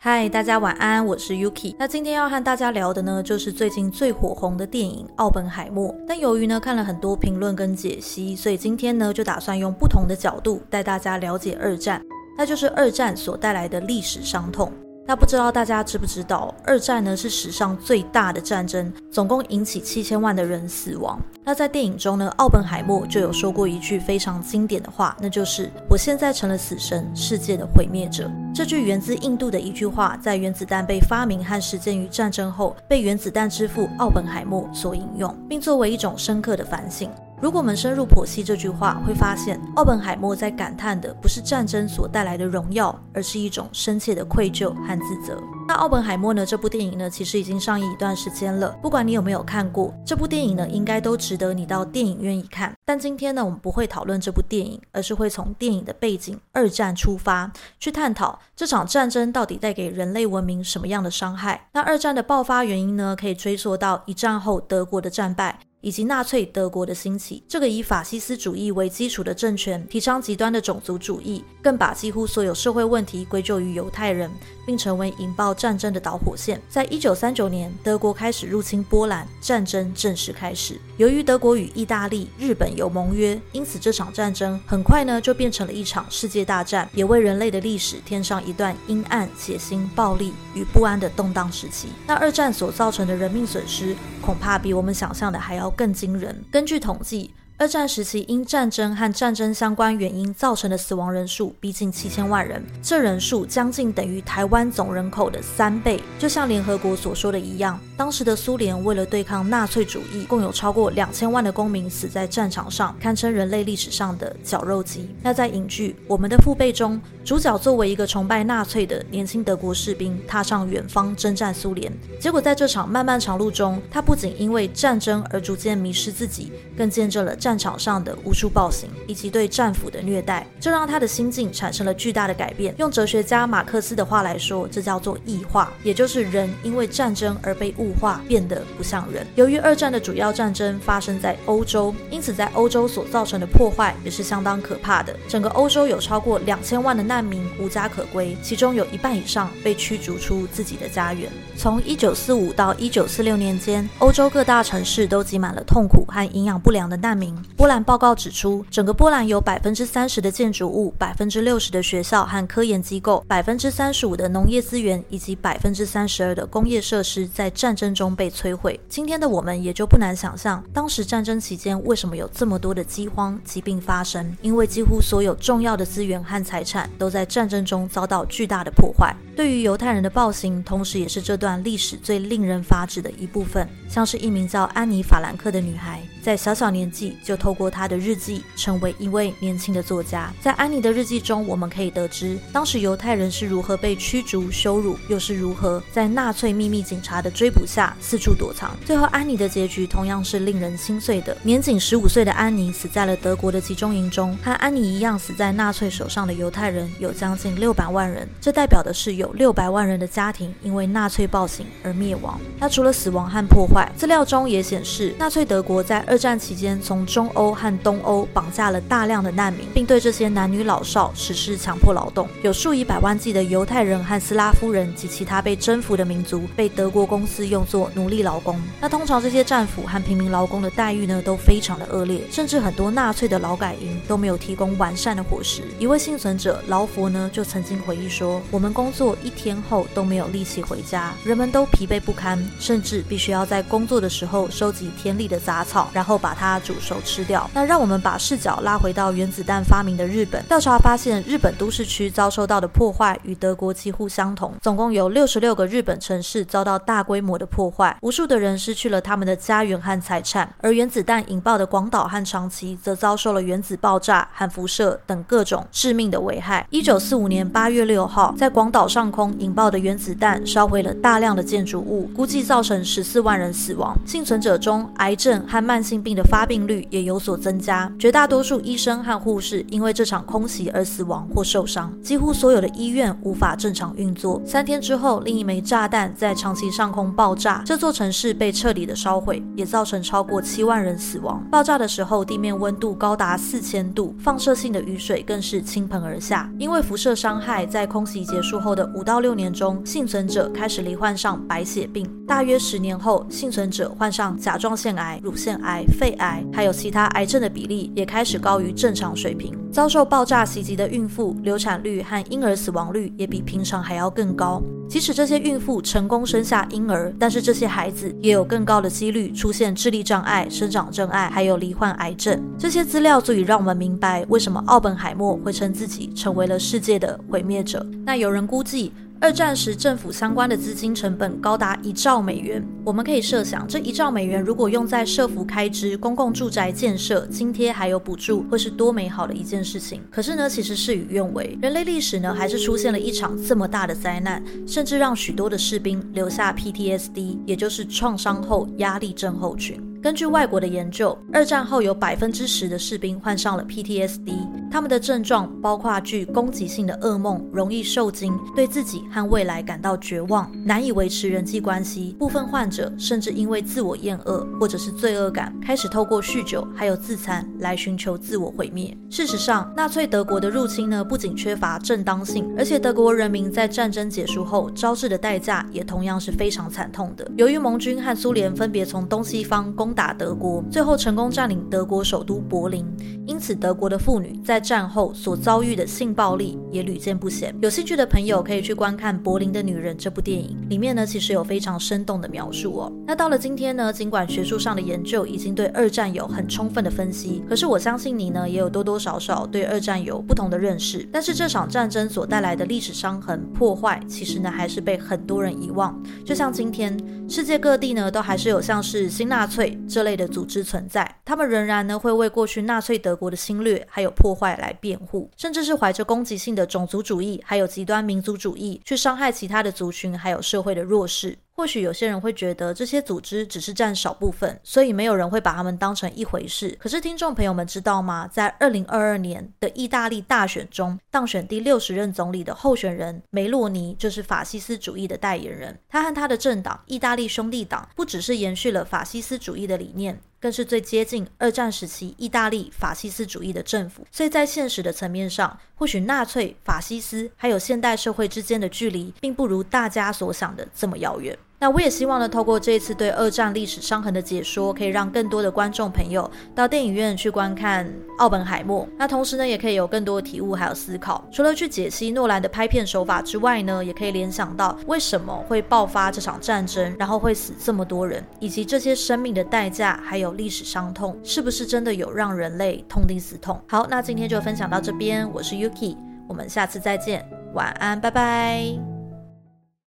嗨，大家晚安，我是 Yuki。那今天要和大家聊的呢，就是最近最火红的电影《奥本海默》。但由于呢看了很多评论跟解析，所以今天呢就打算用不同的角度带大家了解二战，那就是二战所带来的历史伤痛。那不知道大家知不知道，二战呢是史上最大的战争，总共引起七千万的人死亡。那在电影中呢，奥本海默就有说过一句非常经典的话，那就是“我现在成了死神，世界的毁灭者”。这句源自印度的一句话，在原子弹被发明和实践于战争后，被原子弹之父奥本海默所引用，并作为一种深刻的反省。如果我们深入剖析这句话，会发现奥本海默在感叹的不是战争所带来的荣耀，而是一种深切的愧疚和自责。那奥本海默呢？这部电影呢，其实已经上映一段时间了。不管你有没有看过这部电影呢，应该都值得你到电影院一看。但今天呢，我们不会讨论这部电影，而是会从电影的背景——二战出发，去探讨这场战争到底带给人类文明什么样的伤害。那二战的爆发原因呢，可以追溯到一战后德国的战败。以及纳粹德国的兴起，这个以法西斯主义为基础的政权，提倡极端的种族主义，更把几乎所有社会问题归咎于犹太人，并成为引爆战争的导火线。在一九三九年，德国开始入侵波兰，战争正式开始。由于德国与意大利、日本有盟约，因此这场战争很快呢就变成了一场世界大战，也为人类的历史添上一段阴暗、血腥、暴力与不安的动荡时期。那二战所造成的人命损失，恐怕比我们想象的还要。更惊人。根据统计。二战时期，因战争和战争相关原因造成的死亡人数逼近七千万人，这人数将近等于台湾总人口的三倍。就像联合国所说的一样，当时的苏联为了对抗纳粹主义，共有超过两千万的公民死在战场上，堪称人类历史上的绞肉机。那在影剧《我们的父辈》中，主角作为一个崇拜纳粹的年轻德国士兵，踏上远方征战苏联。结果在这场漫漫长路中，他不仅因为战争而逐渐迷失自己，更见证了战。战场上的无数暴行以及对战俘的虐待，这让他的心境产生了巨大的改变。用哲学家马克思的话来说，这叫做异化，也就是人因为战争而被物化，变得不像人。由于二战的主要战争发生在欧洲，因此在欧洲所造成的破坏也是相当可怕的。整个欧洲有超过两千万的难民无家可归，其中有一半以上被驱逐出自己的家园。从一九四五到一九四六年间，欧洲各大城市都挤满了痛苦和营养不良的难民。波兰报告指出，整个波兰有百分之三十的建筑物、百分之六十的学校和科研机构、百分之三十五的农业资源以及百分之三十二的工业设施在战争中被摧毁。今天的我们也就不难想象，当时战争期间为什么有这么多的饥荒、疾病发生，因为几乎所有重要的资源和财产都在战争中遭到巨大的破坏。对于犹太人的暴行，同时也是这段历史最令人发指的一部分。像是一名叫安妮·法兰克的女孩，在小小年纪就透过他的日记成为一位年轻的作家。在安妮的日记中，我们可以得知当时犹太人是如何被驱逐、羞辱，又是如何在纳粹秘密警察的追捕下四处躲藏。最后，安妮的结局同样是令人心碎的。年仅十五岁的安妮死在了德国的集中营中，和安妮一样死在纳粹手上的犹太人有将近六百万人，这代表的是有六百万人的家庭因为纳粹暴行而灭亡。那除了死亡和破坏，资料中也显示，纳粹德国在二战期间从中中欧和东欧绑架了大量的难民，并对这些男女老少实施强迫劳动。有数以百万计的犹太人和斯拉夫人及其他被征服的民族被德国公司用作奴隶劳工。那通常这些战俘和平民劳工的待遇呢，都非常的恶劣，甚至很多纳粹的劳改营都没有提供完善的伙食。一位幸存者劳佛呢，就曾经回忆说：“我们工作一天后都没有力气回家，人们都疲惫不堪，甚至必须要在。”工作的时候收集田里的杂草，然后把它煮熟吃掉。那让我们把视角拉回到原子弹发明的日本。调查发现，日本都市区遭受到的破坏与德国几乎相同。总共有六十六个日本城市遭到大规模的破坏，无数的人失去了他们的家园和财产。而原子弹引爆的广岛和长崎则遭受了原子爆炸和辐射等各种致命的危害。一九四五年八月六号，在广岛上空引爆的原子弹烧毁了大量的建筑物，估计造成十四万人。死亡幸存者中，癌症和慢性病的发病率也有所增加，绝大多数医生和护士因为这场空袭而死亡或受伤，几乎所有的医院无法正常运作。三天之后，另一枚炸弹在长崎上空爆炸，这座城市被彻底的烧毁，也造成超过七万人死亡。爆炸的时候，地面温度高达四千度，放射性的雨水更是倾盆而下。因为辐射伤害，在空袭结束后的五到六年中，幸存者开始罹患上白血病。大约十年后，幸存者患上甲状腺癌、乳腺癌、肺癌，还有其他癌症的比例也开始高于正常水平。遭受爆炸袭击的孕妇，流产率和婴儿死亡率也比平常还要更高。即使这些孕妇成功生下婴儿，但是这些孩子也有更高的几率出现智力障碍、生长障碍，还有罹患癌症。这些资料足以让我们明白，为什么奥本海默会称自己成为了世界的毁灭者。那有人估计。二战时，政府相关的资金成本高达一兆美元。我们可以设想，这一兆美元如果用在社福开支、公共住宅建设、津贴还有补助，会是多美好的一件事情。可是呢，其实事与愿违，人类历史呢还是出现了一场这么大的灾难，甚至让许多的士兵留下 PTSD，也就是创伤后压力症候群。根据外国的研究，二战后有百分之十的士兵患上了 PTSD，他们的症状包括具攻击性的噩梦、容易受惊、对自己和未来感到绝望、难以维持人际关系。部分患者甚至因为自我厌恶或者是罪恶感，开始透过酗酒还有自残来寻求自我毁灭。事实上，纳粹德国的入侵呢，不仅缺乏正当性，而且德国人民在战争结束后招致的代价也同样是非常惨痛的。由于盟军和苏联分别从东西方攻。打德国，最后成功占领德国首都柏林。因此，德国的妇女在在战后所遭遇的性暴力也屡见不鲜。有兴趣的朋友可以去观看《柏林的女人》这部电影，里面呢其实有非常生动的描述哦。那到了今天呢，尽管学术上的研究已经对二战有很充分的分析，可是我相信你呢也有多多少少对二战有不同的认识。但是这场战争所带来的历史伤痕破坏，其实呢还是被很多人遗忘。就像今天，世界各地呢都还是有像是新纳粹。这类的组织存在，他们仍然呢会为过去纳粹德国的侵略还有破坏来辩护，甚至是怀着攻击性的种族主义还有极端民族主义去伤害其他的族群还有社会的弱势。或许有些人会觉得这些组织只是占少部分，所以没有人会把他们当成一回事。可是听众朋友们知道吗？在二零二二年的意大利大选中，当选第六十任总理的候选人梅洛尼就是法西斯主义的代言人。他和他的政党意大利兄弟党不只是延续了法西斯主义的理念。更是最接近二战时期意大利法西斯主义的政府，所以在现实的层面上，或许纳粹、法西斯还有现代社会之间的距离，并不如大家所想的这么遥远。那我也希望呢，透过这一次对二战历史伤痕的解说，可以让更多的观众朋友到电影院去观看《奥本海默》。那同时呢，也可以有更多的体悟还有思考。除了去解析诺兰的拍片手法之外呢，也可以联想到为什么会爆发这场战争，然后会死这么多人，以及这些生命的代价，还有历史伤痛，是不是真的有让人类痛定思痛？好，那今天就分享到这边，我是 Yuki，我们下次再见，晚安，拜拜。